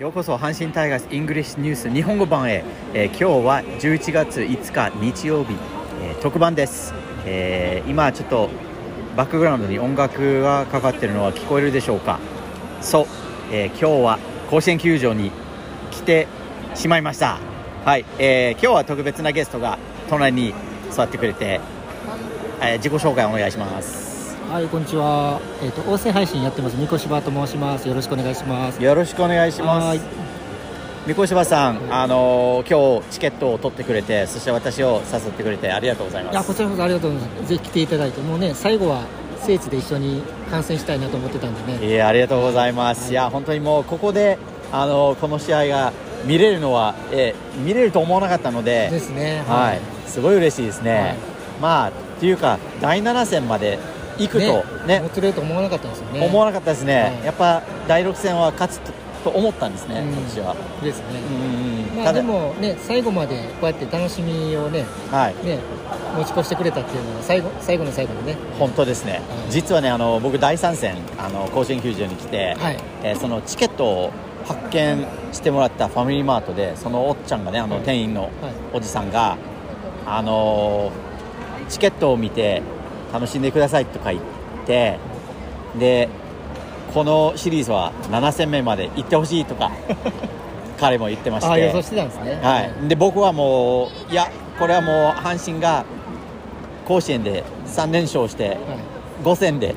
ようこそ阪神タイガースイングリッシュニュース日本語版へ、えー今日は11月5日日曜日、えー特番です、えー今ちょっとバックグラウンドに音楽がかかってるのは聞こえるでしょうか。そう、え今日は甲子園球場に来てしまいました。はい、え今日は特別なゲストが隣に座ってくれて、え自己紹介お願いします。はい、こんにちは。えっ、と、音声配信やってます。三越柴と申します。よろしくお願いします。よろしくお願いしますはい三越柴さん、あのー今日チケットを取ってくれてそして私を誘ってくれてありがとうございまいや、すこちらこそありがとうございます。ぜひ来ていただいて、もうね、最後は聖地で一緒に観戦したいなと思ってたんでね。いやありがとうございます、い、や本当にもうここで、あのーこの試合が見れるのは、えー見れると思わなかったのでですね。はい、すごい嬉しいですね、はいまあっていうか第7戦まで行くと。ね。もつれると思わなかったんですよね。思わなかったですね、はい。やっぱ第6戦は勝つとと思ったんですね、うん。私は、ですね。まあ、でもね、最後までこうやって楽しみをね、はい。ね、持ち越してくれたっていうのは、最後、最後の最後にね。本当ですね、い。実はねあの僕第3戦あの甲子園球場に来て、はい。えーそのチケットを発見してもらったファミリーマートでそのおっちゃんがねあのはい。店員のはい。おじさんが、あのーチケットを見て楽しんでくださいとか言ってでこのシリーズは7戦目まで行ってほしいとか 彼も言ってましああ、予て想してたんですね。はい、で僕はもういやこれはもう阪神が甲子園で3連勝してはい。5戦で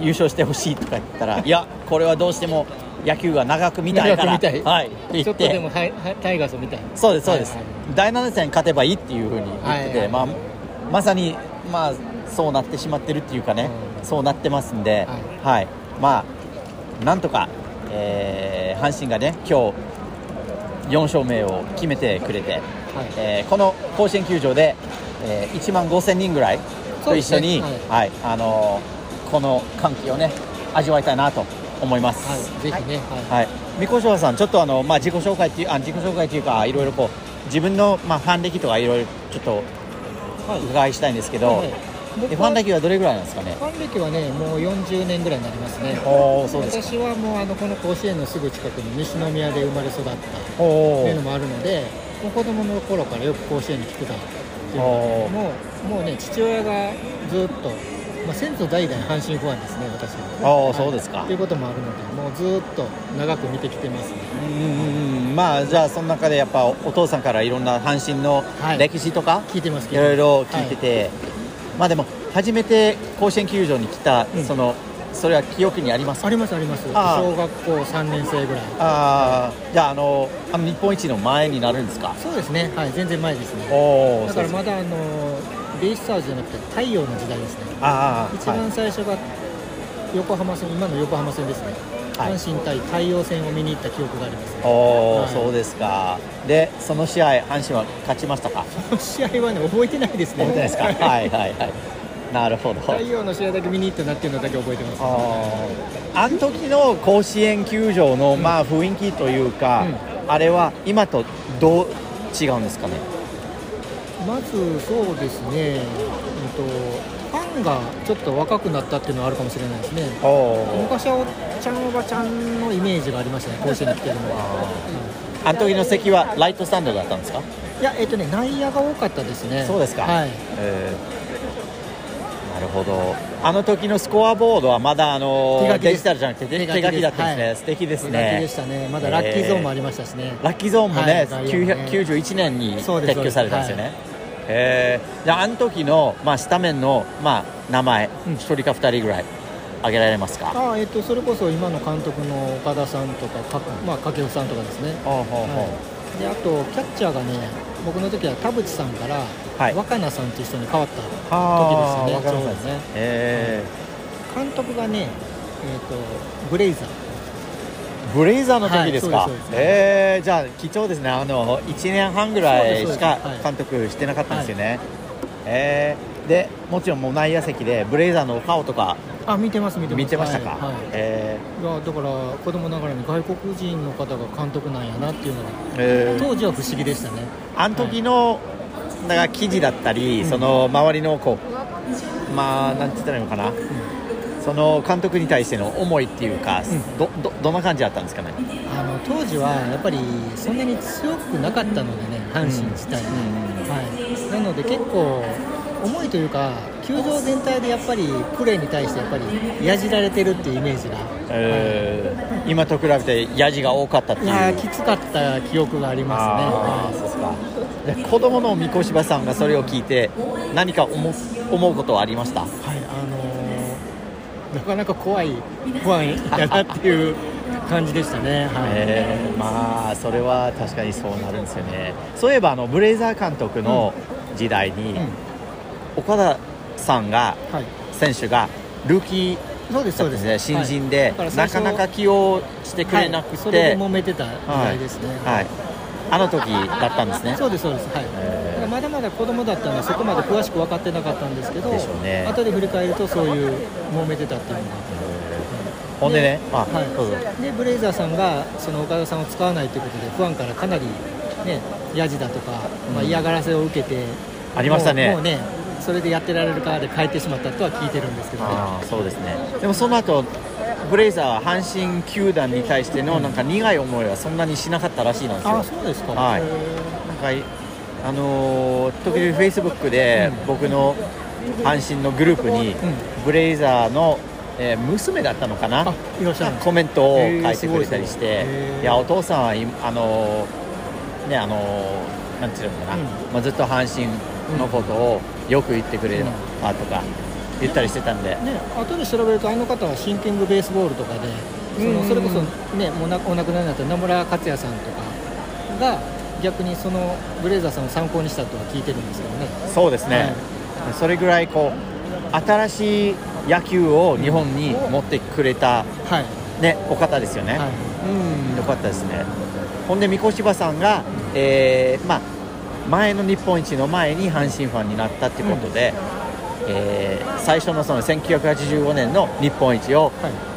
優勝してほしいとか言ったら いやこれはどうしても野球が長く見たいからはい、ちょっとでもてはいはいタイガースを見たい。そうですそうです、はいはい第7戦勝てばいいっていうふうに言ってて、はいはい。まあ、まさに、まあ、そうなってしまってるっていうかね、うんそうなってますんで、はいまあなんとか、えー阪神がね今日4勝目を決めてくれて、はい。えーこの甲子園球場で、えー1万5000人ぐらいと一緒に、そうですねはいあのーこの歓喜をね味わいたいなと思います。はい、ぜひね、はい。はい、三越川さん、ちょっとあの、まあ、自己紹介っていう、あ、自己紹介というか、いろいろこう。自分の、まあ、ファン歴とか、いろいろ、ちょっと。はいお伺いしたいんですけど、はいえ僕ファン歴はどれぐらいなんですかね？ファン歴はね、もう40年ぐらいになりますね。おお、そうですか。私はもうあのこの甲子園のすぐ近くに西宮で生まれ育ったとおいうのもあるので、もう子供の頃からよく甲子園に来てたっていうもうもうね父親がずっと、まあ、先祖代々阪神ファンですね、私は。おーはいそうですかということもあるので、もうずっと長く見てきてますね。うんまあ、じゃあ、その中で、やっぱ、お父さんからいろんな阪神のはい歴史とか。聞いてますいろいろ聞いてて、まあ、でも、初めて甲子園球場に来た、うんその。それは記憶にありますか？ありますあります。小学校3年生ぐらい。ああ、じゃあ、あの、あの日本一の前になるんですか？そうですね。はい、全然前ですね。おお、だからまだあのベイスターズじゃなくて太陽の時代ですね。ああ、一番最初が横浜戦、今の横浜戦ですね。はい阪神対太陽戦を見に行った記憶があります、ね。おお、はいそうですか。で、その試合、阪神は勝ちましたか？この試合はね覚えてないですね。覚えてないですか？はいはいはい。なるほど。太陽の試合だけ見に行ったなっていうのだけ覚えてます。あの時の甲子園球場の、まあ雰囲気というか、あれは今とどう違うんですかね？まずそうですね。うんとンがちょっと若くなったっていうのはあるかもしれないですね。昔はおっちゃんおばちゃんのイメージがありましたね。甲子園に来てるのは。あの時の席はライトスタンドだったんですか？いやえっとね内野が多かったですね。そうですかはい。えーなるほど。あの時のスコアボードはまだあの手書きですデジタルじゃなくて手手書きだったんですね。はい素敵です手書きでねし。たね。まだラッキーゾーンもありましたしね。ラッキーゾーンもね、はい外野もね991年に撤去されたんですよね。へーじゃあ、あの時の、まあ、スタメンの、まあ、名前、うん一人か二人ぐらい挙げられますか？あえっとそれこそ今の監督の岡田さんとかかまあ掛布さんとかですね。はいであとキャッチャーがね僕の時は田淵さんからはい若菜さんという人に変わった時ですよね。わかりますちょうどね。へ監督がねえっとブレイザー。ーブレイザーの時ですか？はいえーじゃあ貴重ですね。あの一年半ぐらいしか監督してなかったんですよね。えーでもちろんもう内野席でブレイザーの顔とかあ見てます見てます。見てましたか？はいはいえいやだから子供ながらに外国人の方が監督なんやなっていうのがーえー当時は不思議でしたね。あの時の、だから記事だったり、うんその周りのこうまあなんて言ったらいいのかな、その監督に対しての思いっていうか、うん。どどどんな感じだったんですかね？あの当時はやっぱりそんなに強くなかったのでね阪神自体が、はい、なので結構重いというか球場全体でやっぱりプレーに対してやっぱりやじられてるっていうイメージが、えー今と比べてヤジが多かったっていう。いやーきつかった記憶がありあますね、ーそうですか。で子供の三越柴さんがそれを聞いて何か思う思うことはありました？はい、はい、あのーなかなか怖い不安やなっていう感じでしたね、はい。えーまあそれは確かにそうなるんですよね。そういえばあのブレイザー監督の時代に、うん。岡田さんがはい、選手がルーキーそうですそうです。ね。新人で、はいなかなか起用してくれなくて、はい。それで揉めてた時代ですね、はい、あの時だったんですね。そうですそうです。はい、えー子供だったのでそこまで詳しく分かってなかったんですけどでしょうね。後で振り返るとそういう揉めてたっていうのがほんで？ね、あ、はい。でブレイザーさんがその岡田さんを使わないということでファンからかなりねヤジだとか、まあ、うん。嫌がらせを受けて、ありましたね。もうねそれでやってられるかで変えてしまったとは聞いてるんですけどね。そうですね。でもその後ブレイザーは阪神球団に対してのなんか苦い思いはそんなにしなかったらしいなんですよ。あそうですか。はい。へなんかいあのー時々フェイスブックでうん僕の阪神のグループにうん。ブレイザーの、えー娘だったのかな？コメントを書いてくれたりして、いやお父さんは今あのーねあのーなんていうのかな、うん。まあ、ずっと阪神のことをよく言ってくれたとか言ったりしてたんで、ね、後で調べるとあの方はシンキングベースボールとかでそうん。のそれこそ、ね、もうなお亡くなりになった野村克也さんとかが逆にそのブレイザーさんを参考にしたとは聞いてるんですけどね。そうですね、はい。それぐらいこう新しい野球を日本に持ってくれた、はい、ね、お方ですよね、はい。うんよかったですね。ほんで三越柴さんが、えーまあ、前の日本一の前に阪神ファンになったってことで、えー最初のその1985年の日本一を、はい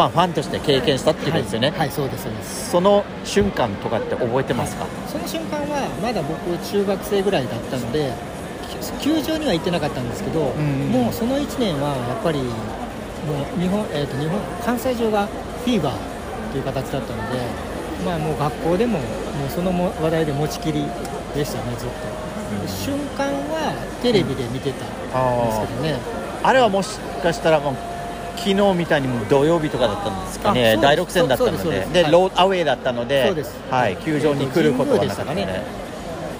まあ、ファンとして経験したっていうことですよね、はい、はいそうですそうです。その瞬間とかって覚えてますか、その瞬間はまだ僕中学生ぐらいだったのでき球場には行ってなかったんですけど、んもうその1年はやっぱりもう日本,、えー、と日本関西中がフィーバーという形だったので、まあ、もう学校でももうそのも話題で持ちきりでしたねずっと、で瞬間はテレビで見てたんですけどね、あれはもしかしたらもう昨日みたいに土曜日とかだったんですかね。第6戦だったので。でローアウェーだったのではい、球場に来ることはなかったので、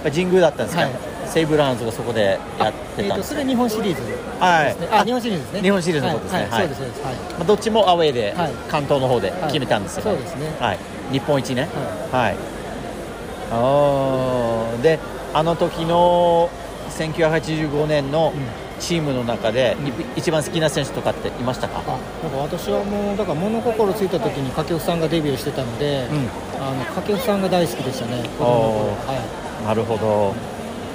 神宮だったんですか、はい。西武ラウンズがそこでやってえー、たんですかとそれ日本シリーズ。はい。あ日本シリーズですね。日本シリーズのことですね。はい、はい。そうですそうです。はい。まあ、どっちもアウェーで、はい。関東の方で決めたんですよ、はいそうですね。はい、日本一ね。ははい、あー。であの時の1985年のうんチームの中で、うんい一番好きな選手とかっていましたか、あなんか私はもうだから物心ついた時に掛布さんがデビューしてたので、うん。あの掛布さんが大好きでしたねはなるほど。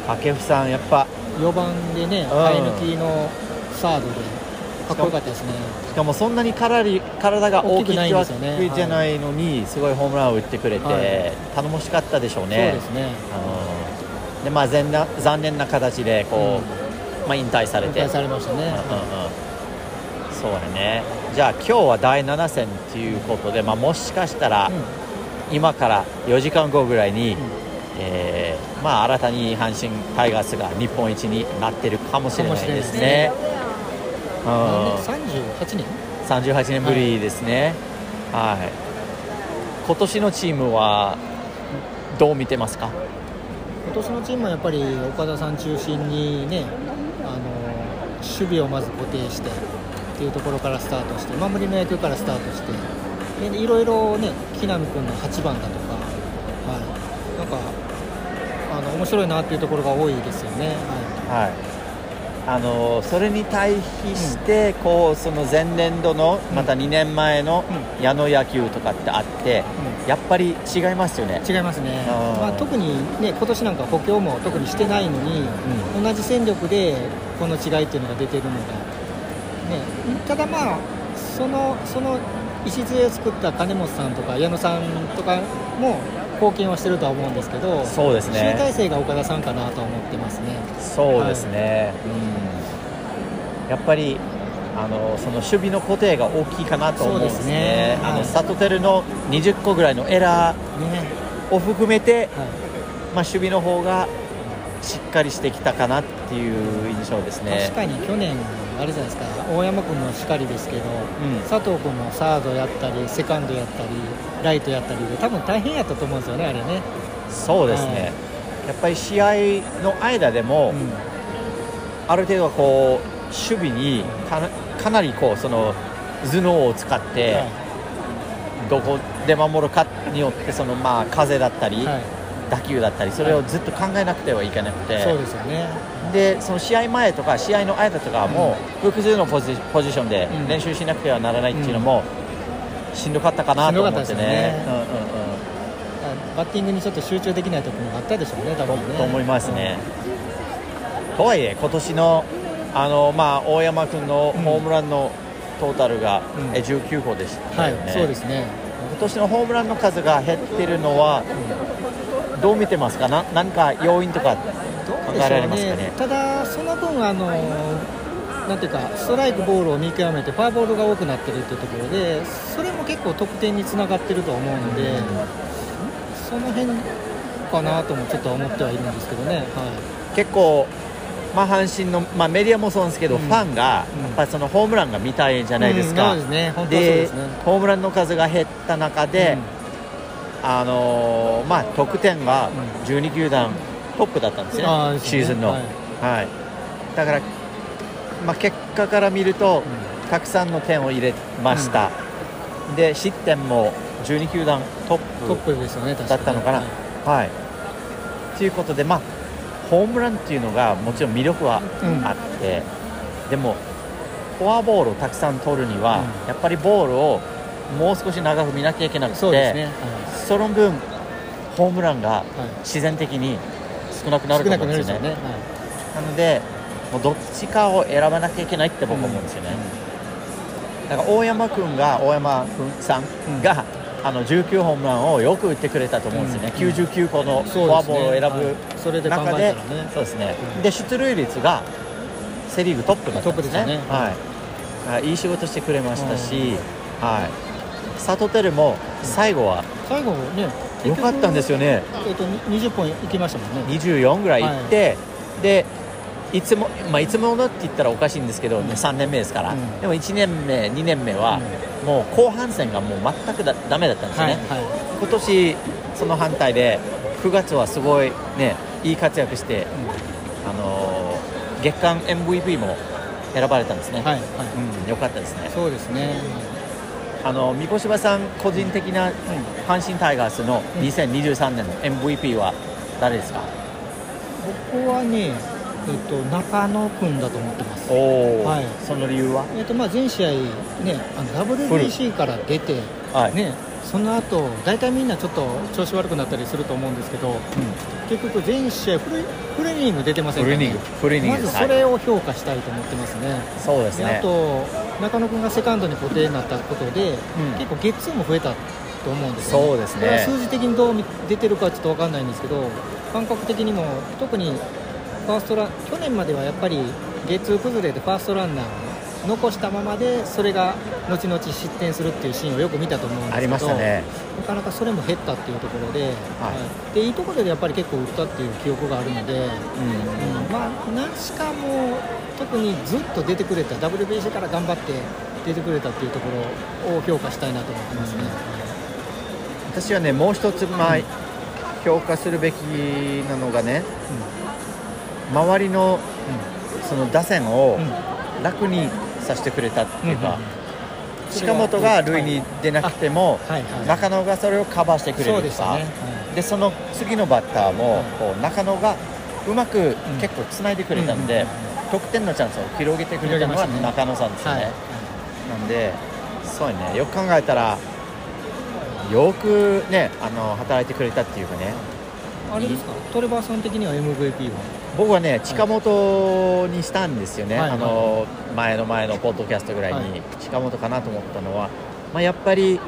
掛布さんやっぱい、4番でね生え抜きのサードでかっこよかったですね。しかもそんなに体り体が大きくないですよねけじゃないのに、すごいホームランを打ってくれて、はい。頼もしかったでしょうね。そうですね。うん。でまあ残念な形でこう、まあ、引退されて。引退されましたね、うんうんうん。そうだね。じゃあ今日は第7戦ということで、まあ、もしかしたら今から4時間後ぐらいに、えーまあ、新たに阪神タイガースが日本一になってるかもしれないですね。うん何年？38年38年ぶりですね、はい。今年のチームはどう見てますか？今年のチームはやっぱり岡田さん中心にね守備をまず固定してっていうところからスタートして守りの野球からスタートしてでいろいろね木浪君の8番だとか、はい、なんかあの面白いなっていうところが多いですよね。ははい。あのそれに対比して、こうその前年度のまた2年前のう矢野野球とかってあって、いやっぱり違いますよね。うん、違いますね、まあ、特に、ね、今年なんか補強も特にしてないのに、同じ戦力でこの違いっていうのが出てるのが、ね、ただまあそのその礎を作った金本さんとか矢野さんとかも貢献はしてるとは思うんですけどそうですね。集大成が岡田さんかなとは思ってますね。そうですね、うん。やっぱりあのその守備の固定が大きいかなと思うんですね。ね。あのはい。サトテルの20個ぐらいのエラね。ーを含めて、はい。まあ、守備の方がしっかりしてきたかなっていう印象ですね。確かに去年あれじゃないですか大山君もしかりですけど、うん。佐藤君もサードやったりセカンドやったりライトやったりで多分大変やったと思うんですよねあれね、そうですね、はい。やっぱり試合の間でも、うん。ある程度はこう守備にかなりこうその頭脳を使って、はい。どこで守るかによってそのまあ風だったり、はい打球だったりそれをずっと考えなくてはいけなくて、そうですよね。でその試合前とか試合の間とかも複数のポジポジションでうん。練習しなくてはならないっていうのもしんどかったかなと思ってね。バッティングにちょっと集中できない時もあったでしょうね多うんうん分ね。とと思いますね、とはいえ今年のあの、まあ、大山君のホームランのトータルが、うん。え19個でしたはいそうですね。今年のホームランの数が減ってるのはどう見てますか？な何か要因とか考えられますかね？ただ、その分あの、なんていうか、ストライク、ボールを見極めて、フォアボールが多くなってるっていうところで、それも結構得点につながってると思うので、その辺かなともちょっと思ってはいるんですけどね、は結構、まあ、阪神の、まあ、メディアもそうなんですけど、うん。ファンが、うん。やっぱりそのホームランが見たいじゃい、ないですか、うんですね、ね。ホームランの数が減った中で、あのーまあ、得点が12球団トップだったんですね、あーですね。シーズンの、ははい。だから、まあ、結果から見ると、たくさんの点を入れました、で失点も12球団トットッププですよね、だったのかな。はい。はい、ということで、まあ、ホームランっていうのがもちろん魅力はうんあって、でもフォアボールをたくさん取るには、うん。やっぱりボールをもう少し長く見なきゃいけなくてそうですね、その分ホームランがはい。はい自然的に少なくなると思うんですよね。くなよね。なのでもうどっちかを選ばなきゃいけないって僕は思うんですよね、だから大山君が大山君さんが、あの19ホームランをよく打ってくれたと思うんですよね、うん。99個のフォアボールを選はい。ぶ中で、そうですね、うんで出塁率がセ・リーグトップだったんですね。すよね。はい。はい、いい仕事してくれましたし、はいサトテルも最後は最後ね、良かったんですよね、えっと、20本いきましたもんね。24ぐらいいって、でいつも、まあ、いつものって言ったらおかしいんですけど、うん。3年目ですから、うん。でも1年目、2年目は、もう後半戦がもう全くだダメだったんですよはい、ね、は今年その反対で、9月はすごい、ね、いい活躍して、あのー月間 MVP も選ばれたんですね、い、はい、はい。うん、よかったですね。そうですね。あの三越柴さん個人的な阪神タイガースの2023年の MVP は誰ですか、僕はね、えっと、中野君だと思ってます。はい。その理由は、えっと、まあ、全試合、ね、WBC から出て、はい。ね、その後、大体みんなちょっと調子悪くなったりすると思うんですけど、結局全試合フル、フルイニング出てませんから、ね。フルイニング、フルイニンまずそれを評価したいと思ってますね。はい。そうですね。であと中野君がセカンドに固定になったことで、ん。結構ゲッツーも増えたと思うんですよ、そうですね。数字的にどう見出てるかちょっと分かんないんですけど感覚的にも特にファーストラン去年まではやっぱりゲッツー崩れでファーストランナーを残したままでそれが後々失点するっていうシーンをよく見たと思うんですけどね。なかなかそれも減ったっていうところで,、はい。でいいところでやっぱり結構打ったっていう記憶があるので。うん。うん。まあ、ナシカも特にずっと出てくれた WBC から頑張って出てくれたっていうところを評価したいなと思ってますね。私はねもう一つ、まあ評価するべきなのがね周りのその打線をうん。楽にさせてくれたっていうか、うん近本が塁に出なくても、はいはい。中野がそれをカバーしてくれるとか。でしたね。でその次のバッターも、はいこう中野がうまく結構つないでくれたんで、うん得点のチャンスを広げてくれたのは広げましたね。中野さんですよはい。ね。なんでそうね。よく考えたらよくねあの働いてくれたっていうかね。あれですか？トレバーさん的には MVP は？僕はね近本にしたんですよね、はい。あの前の前のポッドキャストぐらいに、はい。近本かなと思ったのは、まあ、やっぱり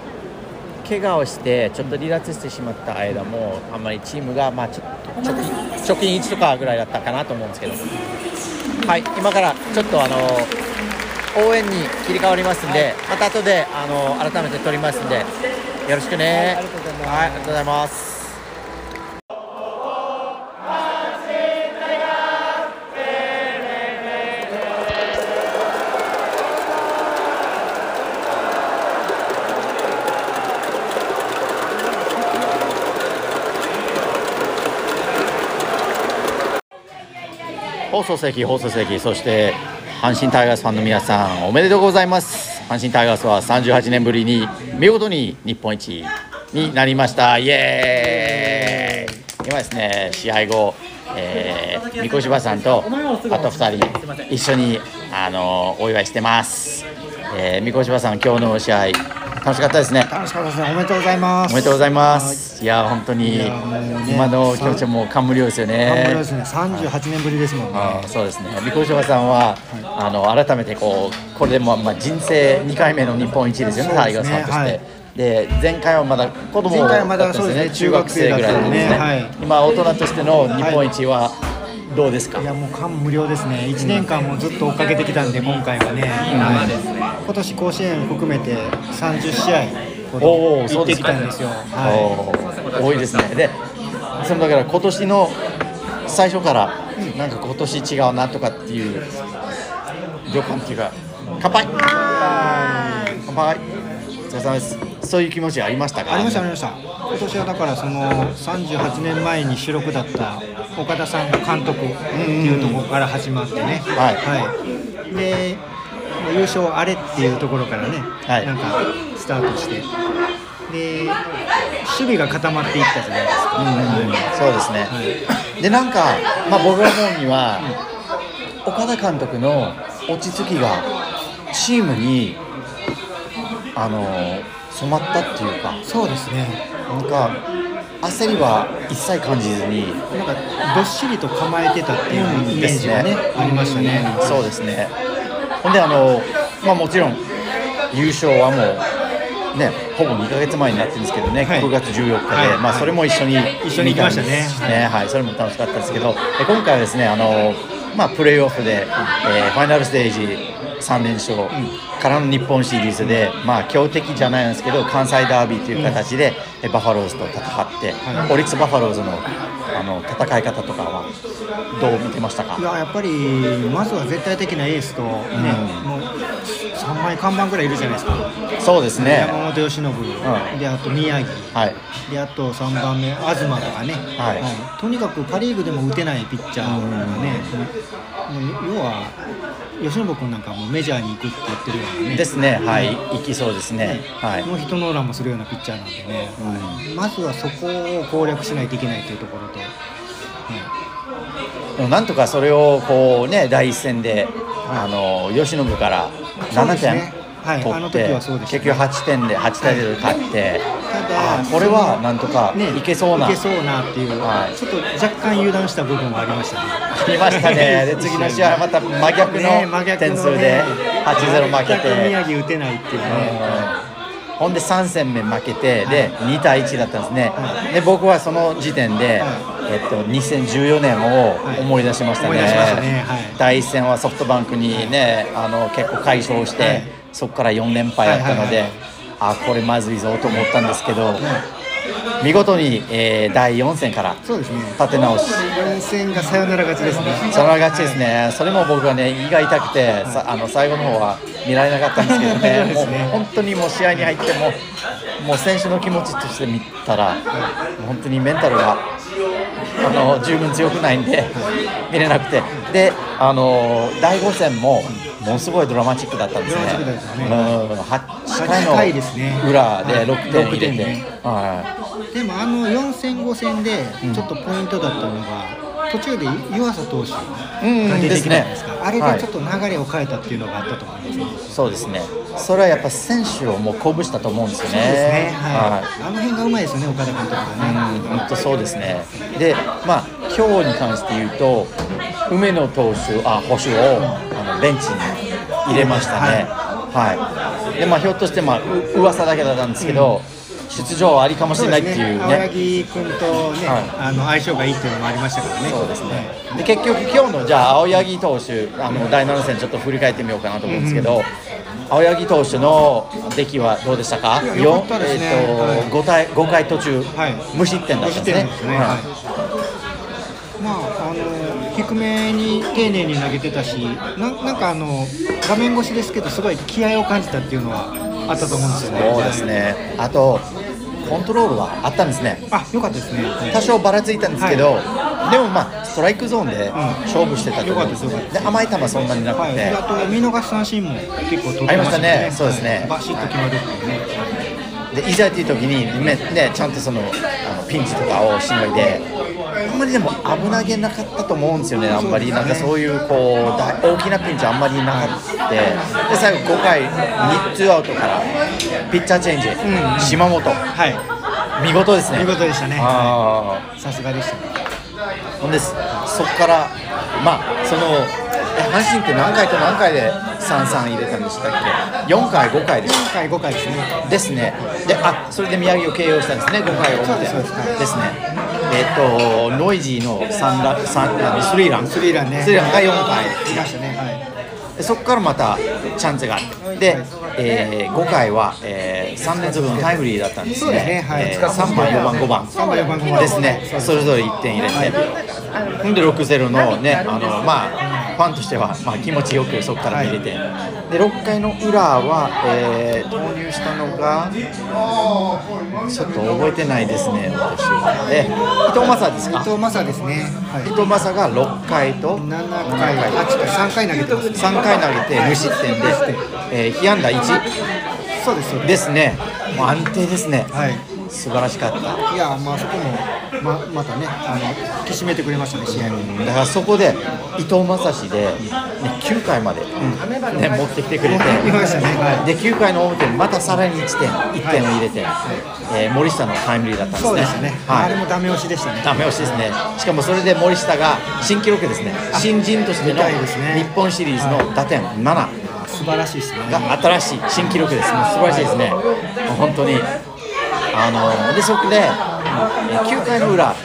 怪我をしてちょっと離脱してしまった間もあんまりチームが、まあ、ちょ貯金貯金1とかぐらいだったかなと思うんですけど。はい今からちょっとあの応援に切り替わりますんで、また後であの改めて撮りますんでよろしくね、はいありがとうございますはいありがとうございます放送席放送席そして阪神タイガースファンの皆さんおめでとうございます。阪神タイガースは38年ぶりに見事に日本一になりました。イエーイ。今ですね試合後、えー、三越柴さんとあと2人一緒にあのお祝いしてます、えー、三越柴さん今日の試合楽しかったですね。楽しかったですね。おめでとうございます。おめでとうございます。い。や本当に今の気持ちはもう感無量ですよね。ですね。38年ぶりですもんね。そうですね、三越柴さんは、あの改めてこうこれでも、まあ、人生2回目の日本一ですよね、タイガースファンとして。はい。で前回はまだ子供だだったんですよね。中学生ぐらいですね。今大人としての日本一はどうですか、いやもう感無量ですね、1年間もずっと追っかけてきたんで、今回はね、はい。今年甲子園含めて30試合ほど行ってそうですかきたんですよ、はおー多いですね。でそのだから今年の最初からなんか今年違うなとかっていう予感っていうか乾杯。乾杯れ様です。そういう気持ちありましたか？ありました、ありました、今年はだから、その38年前に主力だった岡田さんが監督っていうところから始まってね、はい。はい。で優勝あれっていうところからね、はい。なんかスタートして、で守備が固まっていったじゃないですか。うんそうですね、はい。でなんか、まあ、僕が思うには、岡田監督の落ち着きがチームにあの染まったっていうか。そうですね。なんか焦りは一切感じずに。なんかどっしりと構えてたっていうイメージがね、ありましたね。そうですね。ほんであの、まあ、もちろん優勝はもうねほぼ2か月前になってるんですけどね、はい。9月14日で、はい。まあ、それも一緒に一緒に行きましたね。見たんですはい、それも楽しかったですけど。で今回はですねあの、まあ、プレーオフで、えーファイナルステージ3連勝からの日本シリーズで、まあ、強敵じゃないんですけど関西ダービーという形で、えバファローズと戦って、はいオリックス・バファローズのあの戦い方とかはどう見てましたか？いややっぱりまずは絶対的なエースと、ねうん。もう3枚看板ぐらいいるじゃないですか、そうですね。山本由伸、ん。であと宮城、はい。であと3番目、東とかね、はい。とにかくパ・リーグでも打てないピッチャーがね、もう要は由伸君なんかもうメジャーに行くって言ってるようなね、ですね。はい。行きそうですね。はい。ノーヒットノーランもするようなピッチャーなんでね、まずはそこを攻略しないといけないというところと、でもなんとかそれをこうね第一戦で、あの由伸から7そうですね。点はいあの時取って、はそうでしたね。結局8点で8対0で勝って、ただあこれはなんとかねいけそうな、いけそうなっていう、はい。ちょっと若干油断した部分はありましたね。ありましたね。で次の試合はまた真逆の点数で8-0負けて。宮城打てないっていうね。ほんで3戦目負けて、では2対1だったんですね、はで僕はその時点で、はえっと、2014年を思い出しましたね、第1戦はソフトバンクにね、あの結構快勝して、はい。そこから4連敗だったので、はいはいあこれまずいぞと思ったんですけど、見事に、えー第4戦から。立て直し。連戦がサヨナラ勝ちですね。その勝ちですね、それも僕はね、胃が痛くて、さあの最後の方は見られなかったんですけどね、ね。もう本当にもう試合に入っても、もう選手の気持ちとして見たら、本当にメンタルがあの十分強くないんで、見れなくて、であの第5戦も、ものすごいドラマチックだったんですね、ねうん8 8回の裏ではい。6点入れ6点て。ね。はでもあの4戦5戦でちょっとポイントだったのが、途中で湯浅投手うんが出てきたじゃないですか。ですねあれでちょっと流れを変えたっていうのがあったと思いますね。い、そうですね、それはやっぱ選手をもう鼓舞したと思うんですよね。そうですね。ははいい。あの辺がうまいですよね、岡田監督がね。うん、本当そうですね。で、まあ今日に関して言うと、梅野投手、あ捕手をあのベンチに入れましたね。はい。で、まあひょっとしてまあう噂だけだったんですけど、出場ありかもしれないっていう青ね。柳君とね、はあの相性がいいっていうのもありましたからね。そうですね。で結局今日のじゃあ青柳投手あの第7戦ちょっと振り返ってみようかなと思うんですけど、青柳投手の出来はどうでしたか？いや良かったですね。えーと5回5回途中、はい。無失点だったんですね。まあ、あの低めに丁寧に投げてたしななんかあの画面越しですけどすごい気合を感じたっていうのはあったと思うんですよね。そうですね。あとコントロールはあったんですね。あ良かったですね。多少ばらついたんですけど、でもまあストライクゾーンで勝負してたと思うんですよかったで甘い球そんなになくはい、あと見逃し三振も結構取ってましたね。そうですね。はい。バシッと決まるっていうね。でいざっていう時にねねちゃんとそのあのピンチとかをしのいであんまりでも危なげなかったと思うんですよね。あんまりなんかそういうこうだ大きなピンチあんまりなかった。で最後5回2ツーアウトからピッチャーチェンジ、ん。島本。はい。見事ですね。見事でしたね。あさすがでした。ねーほんです。そこからまあそのえ阪神って何回と何回で3-3入れたんでしたっけ？4回5回でした今回5回ですね。ですね。で、あ、それで宮城を KO したんですね、5回表。そうですね。えっ、と、ノイジーの3ラ三あスリーラン。スリーランね。スリーランが4回。いましたね。はい。でそこからまたチャンスがあって、で、えー、5回は、えー、3連続のタイムリーだったんですね。ですねはいえー3番、4番、5番。3番4番5番ですね。それぞれ1点入れて。ほんで6-0のね、あのまあ、ファンとしては、まあ、気持ちよくそこから見れて、で6回の裏は、えー投入したのが、ちょっと覚えてないですね、私は。え伊藤正ですか？伊藤正ですね。はい。伊藤正が6回と7回8回3回投げてます3回投げて無失点で、えー、被安打1そうですそうですね、もう安定ですね、はい素晴らしかった。いやまあそこもままたねあの引き締めてくれましたね試合をだからそこで伊藤正史で、ね、9回まで、ね、持ってきてくれて、で9回の表にまたさらに1点、1点を入れて、えー森下のタイムリーだったんですね。ですね、はいあれもダメ押しでしたねダメ押しですね。しかもそれで森下が新記録ですね。新人としての日本シリーズの打点7素晴らしいですねが新しい新記録です。もう素晴らしいですね。本当に。あのでそこでえー9回の裏、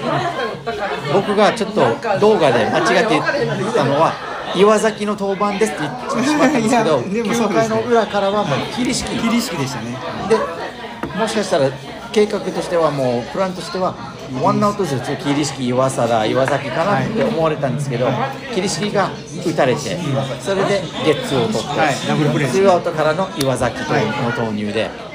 僕がちょっと動画で間違って言ったのは。岩崎の登板ですって言ってしまったんですけど、でもそう9ですね。回の裏からはもう桐敷桐敷でしたね。でもしかしたら計画としてはもうプランとしてはワンアウトずつ桐敷岩貞岩崎かなって思われたんですけど桐敷が打たれてそれでゲッツーを取って、はい。ダブルプレーツーアウトからの岩崎との投入で。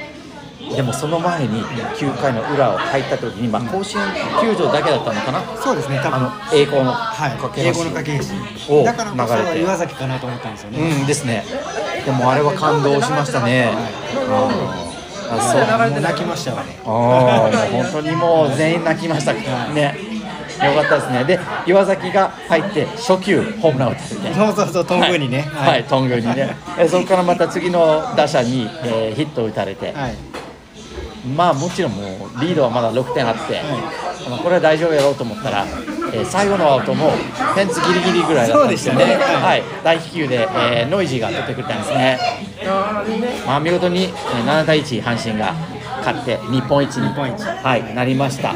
でもその前に9回の裏を入った時に、まあ、甲子園球場だけだったのかな？そうですね。多分あの栄光のはい。かけ橋英語の掛けを橋。だからこそ流れて。岩崎かなと思ったんですよね、うんですね。でもあれは感動しましたね、うんあそう。泣きましたわね。ああ、本当にもう全員泣きました。ね。よかったですね。で、岩崎が入って初球ホームランを打たれて。そうそうそう頓宮にね。はい、はい、トングにね。えそこからまた次の打者に、えーヒットを打たれて、はいまあもちろんもうリードはまだ6点あって、まあこれは大丈夫やろうと思ったら、えー最後のアウトもフェンスギリギリぐらいだったんですよね。ねはい、大飛球で、えーノイジーが取ってくれたんですね。まあ見事にえー7対1阪神が勝って日本一に日本一はいなりました。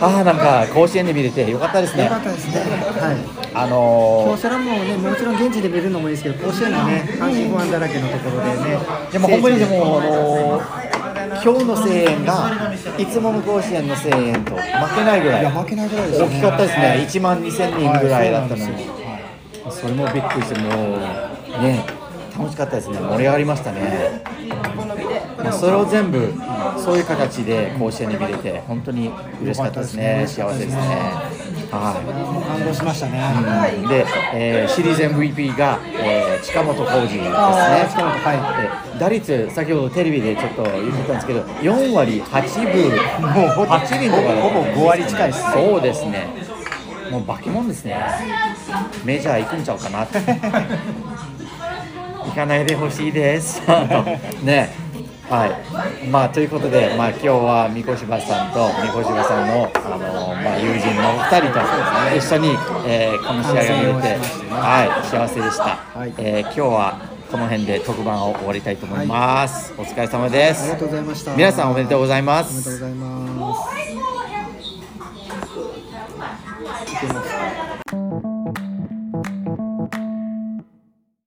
ああなんか甲子園で見れてよかったですねよ。かったですねはいあの京セラもねもちろん現地で見るのもいいですけど甲子園のね阪神ファンだらけのところでねーでも本当にでもあのー今日の声援がいつもの甲子園の声援と負けないぐらい。いや負けないぐらいですよね。大きかったですね、1万2000人ぐらいだったのに、はい。それもびっくりして、もうね、楽しかったですね、盛り上がりましたね、まあそれを全部、そういう形で甲子園で見れて、本当に嬉しかったですね、幸せですね。はい。感動しましたね、うん。で、えーシリーズ MVP が、えー近本浩二ですね。近本はいで打率、先ほどテレビでちょっと言ってたんですけど、4割8分、もうほぼ8厘とかだったほぼ5割近いですそうですね。もう化け物ですね。メジャー行くんちゃうかなって。行かないでほしいです。ね。はい。まあということで、まあ今日は三越柴さんと三越柴さんのあのまあ友人のお二人と一緒に、えーこの試合が見れて、はい幸せでした。はい。えー今日はこの辺で特番を終わりたいと思います、お疲れ様です。ありがとうございました。皆さんおめでとうございまおめです。とうございます